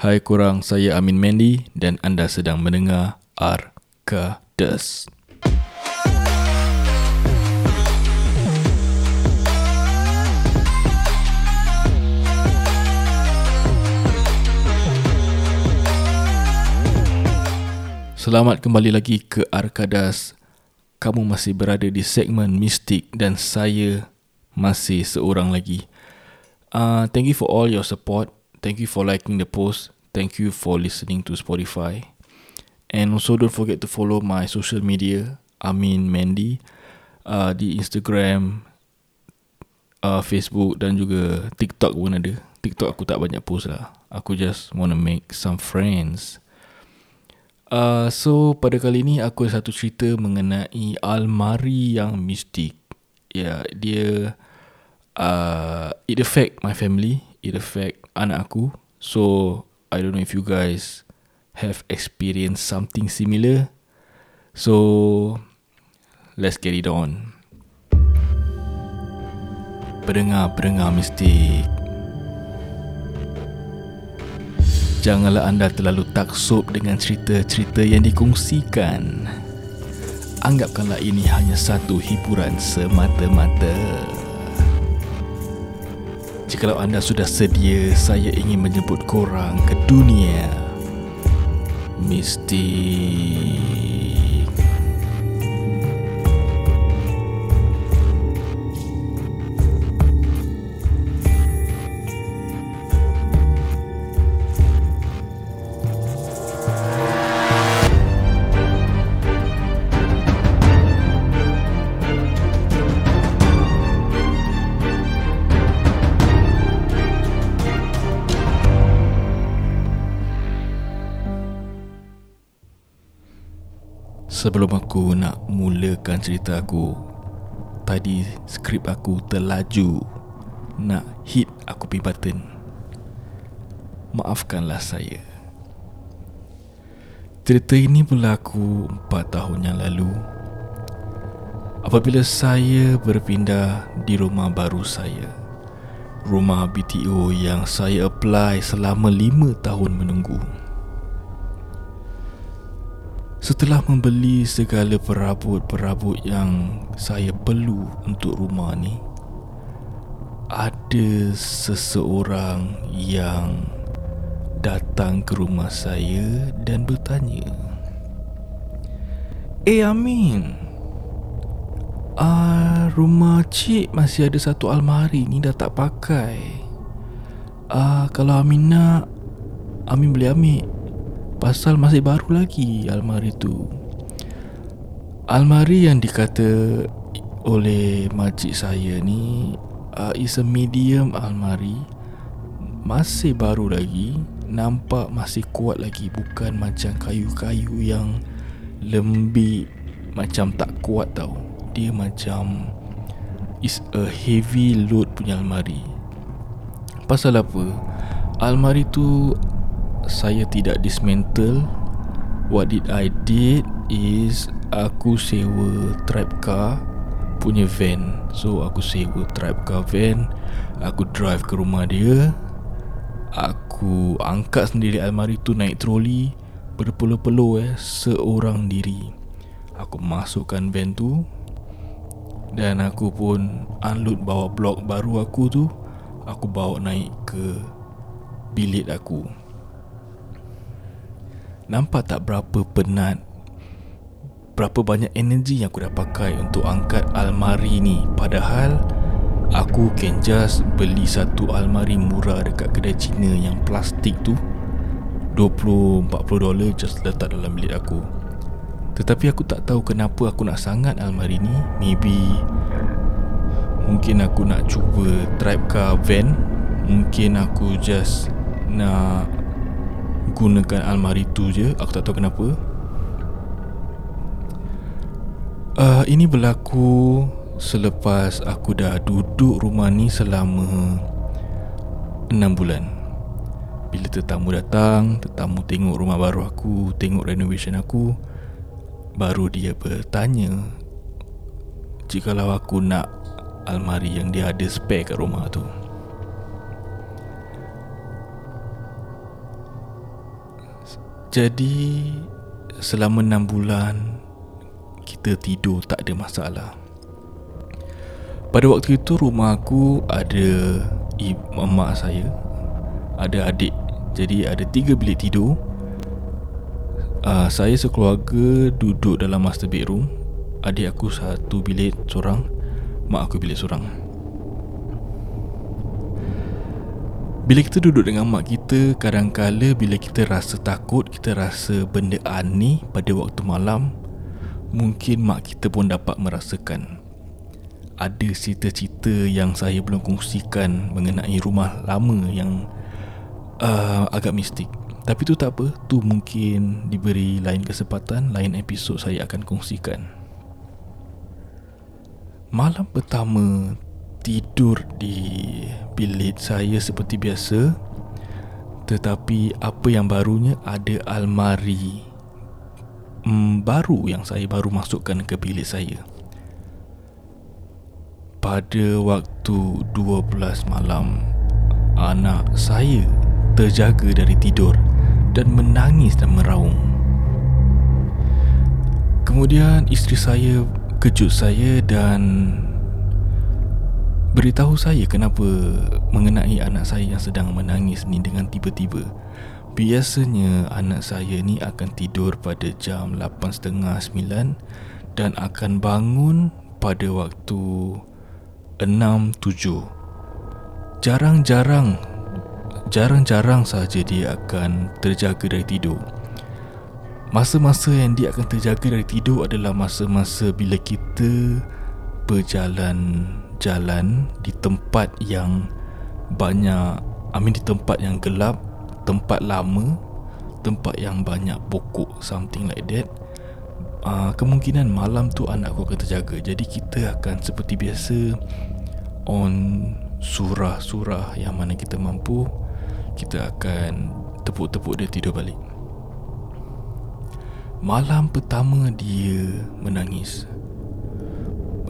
Hai korang, saya Amin Mendy dan anda sedang mendengar Arkadas. Selamat kembali lagi ke Arkadas. Kamu masih berada di segmen Mistik dan saya masih seorang lagi. Uh, thank you for all your support. Thank you for liking the post. Thank you for listening to Spotify. And also don't forget to follow my social media, Amin Mandy, uh, di Instagram, uh, Facebook dan juga TikTok pun ada. TikTok aku tak banyak post lah. Aku just wanna make some friends. Uh, so pada kali ni aku ada satu cerita mengenai almari yang mistik. Ya, yeah, dia uh, it affect my family, it affect anak aku. So I don't know if you guys have experienced something similar. So let's get it on. Pendengar-pendengar mistik. Janganlah anda terlalu taksub dengan cerita-cerita yang dikongsikan. Anggapkanlah ini hanya satu hiburan semata-mata. Jikalau anda sudah sedia, saya ingin menjemput korang ke dunia mistik. Sebelum aku nak mulakan cerita aku Tadi skrip aku terlaju Nak hit aku pi button. Maafkanlah saya. Cerita ini berlaku 4 tahun yang lalu. Apabila saya berpindah di rumah baru saya Rumah BTO yang saya apply selama 5 tahun menunggu Setelah membeli segala perabot-perabot yang saya perlu untuk rumah ni Ada seseorang yang datang ke rumah saya dan bertanya Eh Amin uh, Rumah cik masih ada satu almari ni dah tak pakai. Uh, Kalau Amin nak Amin boleh ambil Pasal masih baru lagi almari tu. Almari yang dikata oleh makcik saya ni uh, Is a medium almari. Masih baru lagi Nampak masih kuat lagi. Bukan macam kayu-kayu yang lembik Macam tak kuat tau. Dia macam Is a heavy load punya almari. Pasal apa? Almari tu saya tidak dismantle. What did I did is Aku sewa tribe car Punya van. So aku sewa tribe car van. Aku drive ke rumah dia. Aku angkat sendiri almari tu naik troli Berpeluh-peluh eh Seorang diri. Aku masukkan van tu Dan aku pun Unload bawa blok baru aku tu. Aku bawa naik ke Bilik aku Nampak tak berapa penat Berapa banyak energi yang aku dah pakai Untuk angkat almari ni? Padahal Aku can just beli satu almari murah Dekat kedai Cina yang plastik tu. 20-40 dolar just letak dalam bilik aku. Tetapi aku tak tahu kenapa aku nak sangat almari ni. Maybe Mungkin aku nak cuba tribe car van. Mungkin aku just nak gunakan almari tu je. Aku tak tahu kenapa. Uh, Ini berlaku Selepas aku dah duduk rumah ni selama 6 bulan. Bila tetamu datang Tetamu tengok rumah baru aku Tengok renovation aku Baru dia bertanya Jikalau aku nak Almari yang dia ada spare kat rumah tu Jadi selama 6 bulan kita tidur tak ada masalah. Pada waktu itu rumah aku ada mak saya, ada adik. Jadi ada tiga bilik tidur. Uh, saya sekeluarga duduk dalam master bedroom. Adik aku satu bilik seorang, mak aku bilik seorang. Bila kita duduk dengan mak kita Kadang-kala bila kita rasa takut Kita rasa benda aneh pada waktu malam Mungkin mak kita pun dapat merasakan. Ada cerita-cerita yang saya belum kongsikan Mengenai rumah lama yang uh, agak mistik. Tapi tu tak apa Tu mungkin diberi lain kesempatan Lain episod saya akan kongsikan. Malam pertama tidur di bilik saya seperti biasa. Tetapi apa yang barunya ada almari mm, baru yang saya baru masukkan ke bilik saya. Pada waktu 12 malam anak saya terjaga dari tidur dan menangis dan meraung. Kemudian isteri saya kejut saya dan Beritahu saya kenapa mengenai anak saya yang sedang menangis ni dengan tiba-tiba. Biasanya anak saya ni akan tidur pada jam 8.30 9 dan akan bangun pada waktu 6 7. Jarang-jarang jarang-jarang saja dia akan terjaga dari tidur. Masa-masa yang dia akan terjaga dari tidur adalah masa-masa bila kita berjalan jalan di tempat yang banyak I mean di tempat yang gelap tempat lama tempat yang banyak pokok something like that uh, kemungkinan malam tu anak aku akan terjaga. Jadi kita akan seperti biasa on surah-surah yang mana kita mampu kita akan tepuk-tepuk dia tidur balik. Malam pertama dia menangis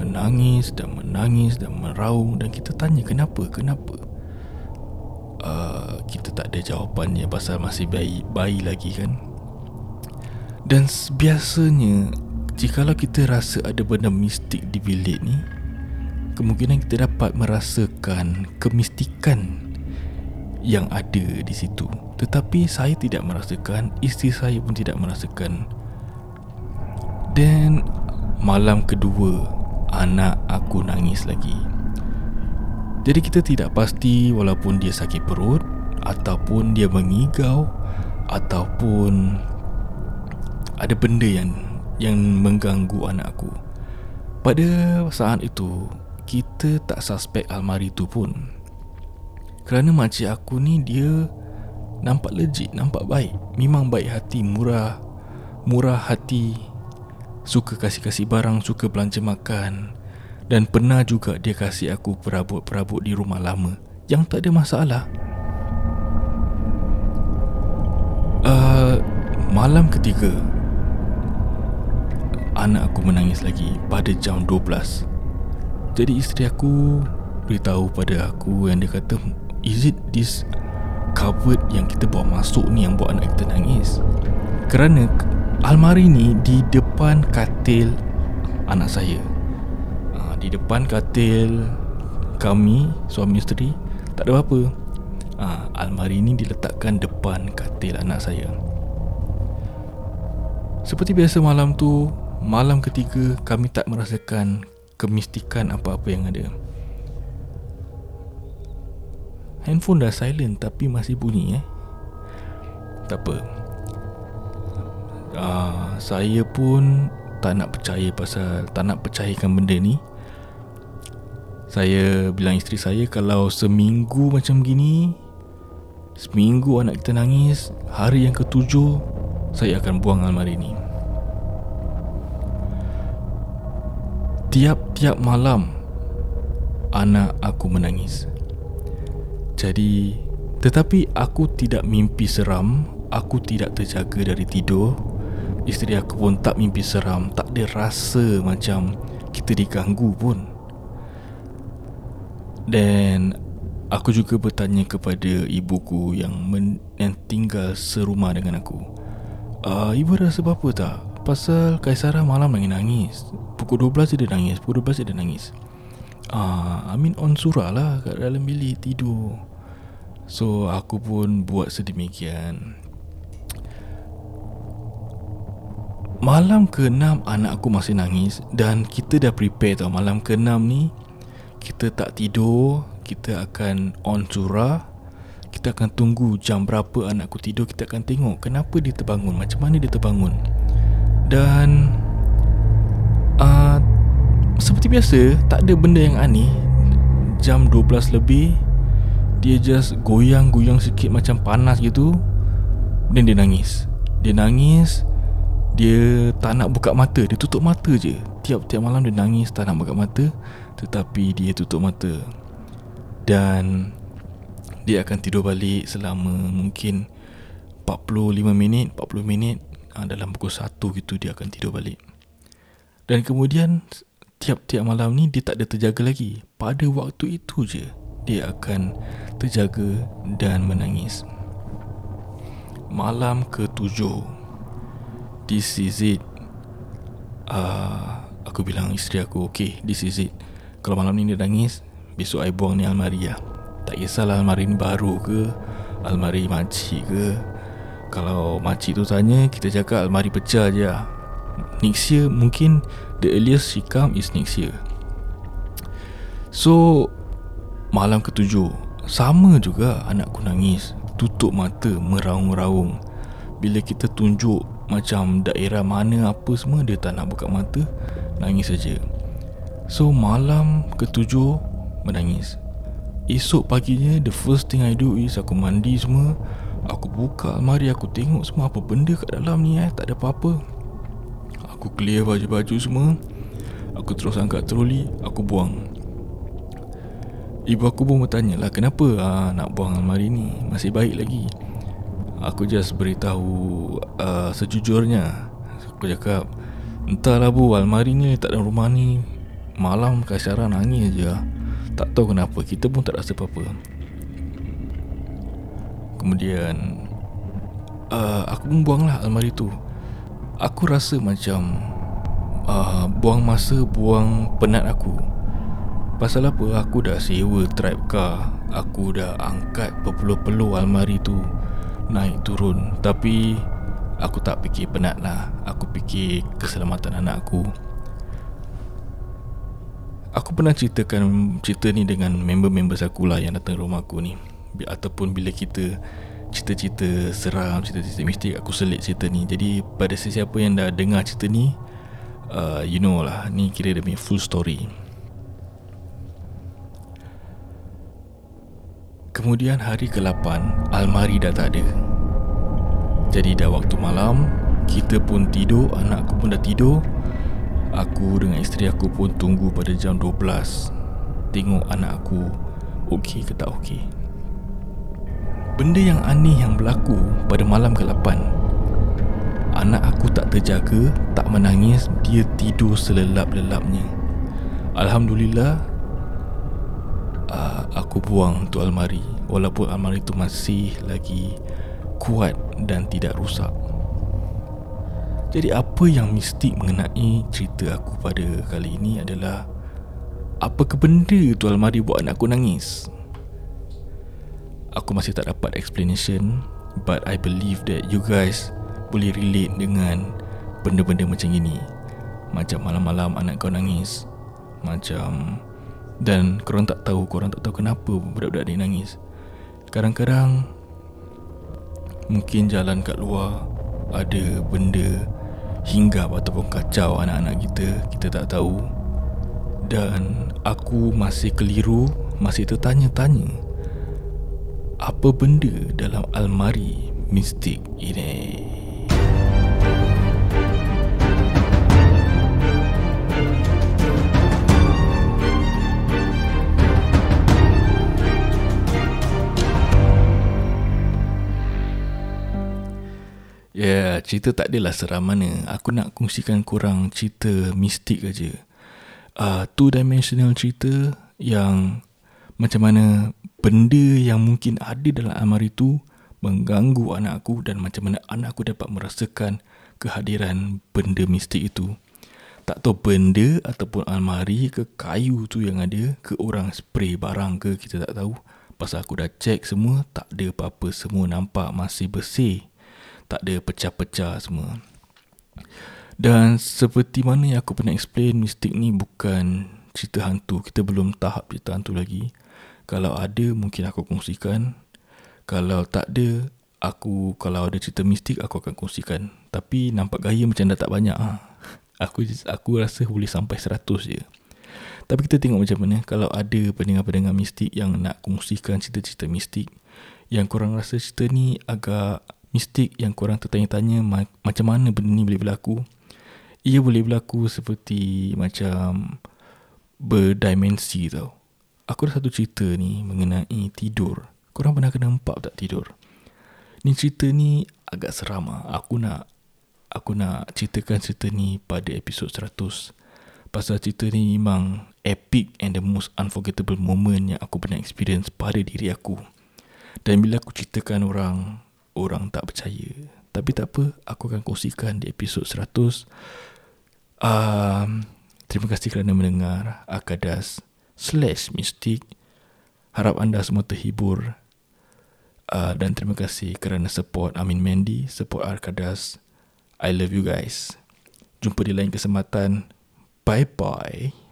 menangis dan menangis dan meraung dan kita tanya kenapa? Kenapa? Uh, kita tak ada jawapannya pasal masih bayi bayi lagi kan? Dan biasanya jikalau kita rasa ada benda mistik di bilik ni kemungkinan kita dapat merasakan kemistikan yang ada di situ. Tetapi saya tidak merasakan isteri saya pun tidak merasakan. Dan malam kedua anak aku nangis lagi. Jadi kita tidak pasti walaupun dia sakit perut ataupun dia mengigau ataupun ada benda yang yang mengganggu anak aku. Pada saat itu kita tak suspek almari tu pun. Kerana makcik aku ni dia nampak legit, nampak baik. Memang baik hati, murah murah hati Suka kasih-kasih barang Suka belanja makan. Dan pernah juga dia kasih aku Perabot-perabot di rumah lama Yang tak ada masalah. Uh, Malam ketiga Anak aku menangis lagi Pada jam 12 Jadi isteri aku Beritahu pada aku Yang dia kata Is it this Cupboard yang kita bawa masuk ni Yang buat anak kita nangis? Kerana Almari ni di depan katil anak saya. Ha, Di depan katil kami, suami isteri Tak ada apa-apa. Ha, Almari ni diletakkan depan katil anak saya. Seperti biasa malam tu Malam ketiga kami tak merasakan kemistikan apa-apa yang ada. Handphone dah silent tapi masih bunyi eh. Tak apa uh, Saya pun tak nak percaya pasal Tak nak percayakan benda ni. Saya bilang isteri saya Kalau seminggu macam gini Seminggu anak kita nangis Hari yang ketujuh Saya akan buang almari ni. Tiap-tiap malam Anak aku menangis. Jadi Tetapi aku tidak mimpi seram Aku tidak terjaga dari tidur Isteri aku pun tak mimpi seram. Tak ada rasa macam Kita diganggu pun. Dan Aku juga bertanya kepada ibuku yang, men, yang tinggal serumah dengan aku. Uh, Ibu rasa apa-apa tak? Pasal Kaisara malam lagi nangis. Pukul 12 dia nangis Pukul 12 dia nangis. Uh, Amin on surah lah Kat dalam bilik tidur. So aku pun buat sedemikian Malam ke-6 anak aku masih nangis Dan kita dah prepare tau. Malam ke-6 ni Kita tak tidur Kita akan on surah Kita akan tunggu jam berapa anak aku tidur Kita akan tengok kenapa dia terbangun Macam mana dia terbangun. Dan uh, Seperti biasa Tak ada benda yang aneh. Jam 12 lebih Dia just goyang-goyang sikit macam panas gitu. Dan dia nangis. Dia nangis dia tak nak buka mata Dia tutup mata je. Tiap-tiap malam dia nangis Tak nak buka mata. Tetapi dia tutup mata. Dan Dia akan tidur balik Selama mungkin 45 minit 40 minit ah, Dalam pukul 1 gitu Dia akan tidur balik. Dan kemudian Tiap-tiap malam ni Dia tak ada terjaga lagi. Pada waktu itu je Dia akan Terjaga Dan menangis. Malam ke-7 this is it. Uh, Aku bilang isteri aku Okay this is it. Kalau malam ni dia nangis Besok I buang ni almari lah. Tak kisahlah almari ni baru ke Almari makcik ke. Kalau makcik tu tanya Kita cakap almari pecah je lah. Next year mungkin The earliest she come is next year. So Malam ketujuh Sama juga anakku nangis. Tutup mata Meraung-raung. Bila kita tunjuk macam daerah mana apa semua dia tak nak buka mata nangis saja. So malam ketujuh menangis. Esok paginya the first thing I do is aku mandi semua aku buka almari aku tengok semua apa benda kat dalam ni eh tak ada apa-apa. Aku clear baju-baju semua aku terus angkat troli aku buang. Ibu aku pun bertanya lah kenapa ah, nak buang almari ni? Masih baik lagi Aku just beritahu uh, sejujurnya. Aku cakap Entahlah bu almari ni tak dalam rumah ni. Malam Kasyara nangis je. Tak tahu kenapa kita pun tak rasa apa-apa. Kemudian uh, Aku pun buang lah almari tu. Aku rasa macam uh, Buang masa buang penat aku. Pasal apa? Aku dah sewa tribe car. Aku dah angkat perpeluh-peluh almari tu naik turun. Tapi aku tak fikir penat lah. Aku fikir keselamatan anak aku Aku pernah ceritakan cerita ni dengan member-member aku lah yang datang rumah aku ni. Ataupun bila kita cerita-cerita seram, cerita-cerita mistik Aku selit cerita ni. Jadi pada sesiapa yang dah dengar cerita ni uh, You know lah, ni kira punya full story Kemudian hari ke-8 Almari dah tak ada. Jadi dah waktu malam Kita pun tidur Anak aku pun dah tidur. Aku dengan isteri aku pun tunggu pada jam 12 Tengok anak aku Okey ke tak okey? Benda yang aneh yang berlaku Pada malam ke-8 Anak aku tak terjaga Tak menangis Dia tidur selelap-lelapnya. Alhamdulillah aku buang tu almari. Walaupun almari tu masih lagi kuat dan tidak rusak. Jadi apa yang mistik mengenai cerita aku pada kali ini adalah apa benda tu almari buat anak aku nangis? Aku masih tak dapat explanation but i believe that you guys boleh relate dengan benda-benda macam ini. Macam malam-malam anak kau nangis. Macam dan korang tak tahu Korang tak tahu kenapa Budak-budak ni nangis. Kadang-kadang Mungkin jalan kat luar Ada benda Hinggap ataupun kacau anak-anak kita Kita tak tahu. Dan Aku masih keliru Masih tertanya-tanya Apa benda dalam almari Mistik ini Ya, yeah, cerita tak adalah seram mana. Aku nak kongsikan kurang cerita mistik aja. Uh, two dimensional cerita yang macam mana benda yang mungkin ada dalam almari tu mengganggu anak aku dan macam mana anak aku dapat merasakan kehadiran benda mistik itu. Tak tahu benda ataupun almari ke kayu tu yang ada ke orang spray barang ke kita tak tahu. Pasal aku dah check semua tak ada apa-apa semua nampak masih bersih. Tak ada pecah-pecah semua. Dan seperti mana yang aku pernah explain mistik ni bukan cerita hantu. Kita belum tahap cerita hantu lagi. Kalau ada mungkin aku kongsikan. Kalau tak ada aku kalau ada cerita mistik aku akan kongsikan. Tapi nampak gaya macam dah tak banyak ah. Aku aku rasa boleh sampai 100 je. Tapi kita tengok macam mana kalau ada pendengar-pendengar mistik yang nak kongsikan cerita-cerita mistik yang korang rasa cerita ni agak mistik yang korang tertanya-tanya ma- macam mana benda ni boleh berlaku. Ia boleh berlaku seperti macam berdimensi tau. Aku ada satu cerita ni mengenai tidur. Korang pernah kena empat tak tidur? Ni cerita ni agak seram lah. Aku nak aku nak ceritakan cerita ni pada episod 100. Pasal cerita ni memang epic and the most unforgettable moment yang aku pernah experience pada diri aku. Dan bila aku ceritakan orang, orang tak percaya. Tapi tak apa, aku akan kongsikan di episod 100. Um, terima kasih kerana mendengar Akadas slash Mystic. Harap anda semua terhibur. Uh, dan terima kasih kerana support Amin Mendy, support Arkadas. I love you guys. Jumpa di lain kesempatan. Bye bye.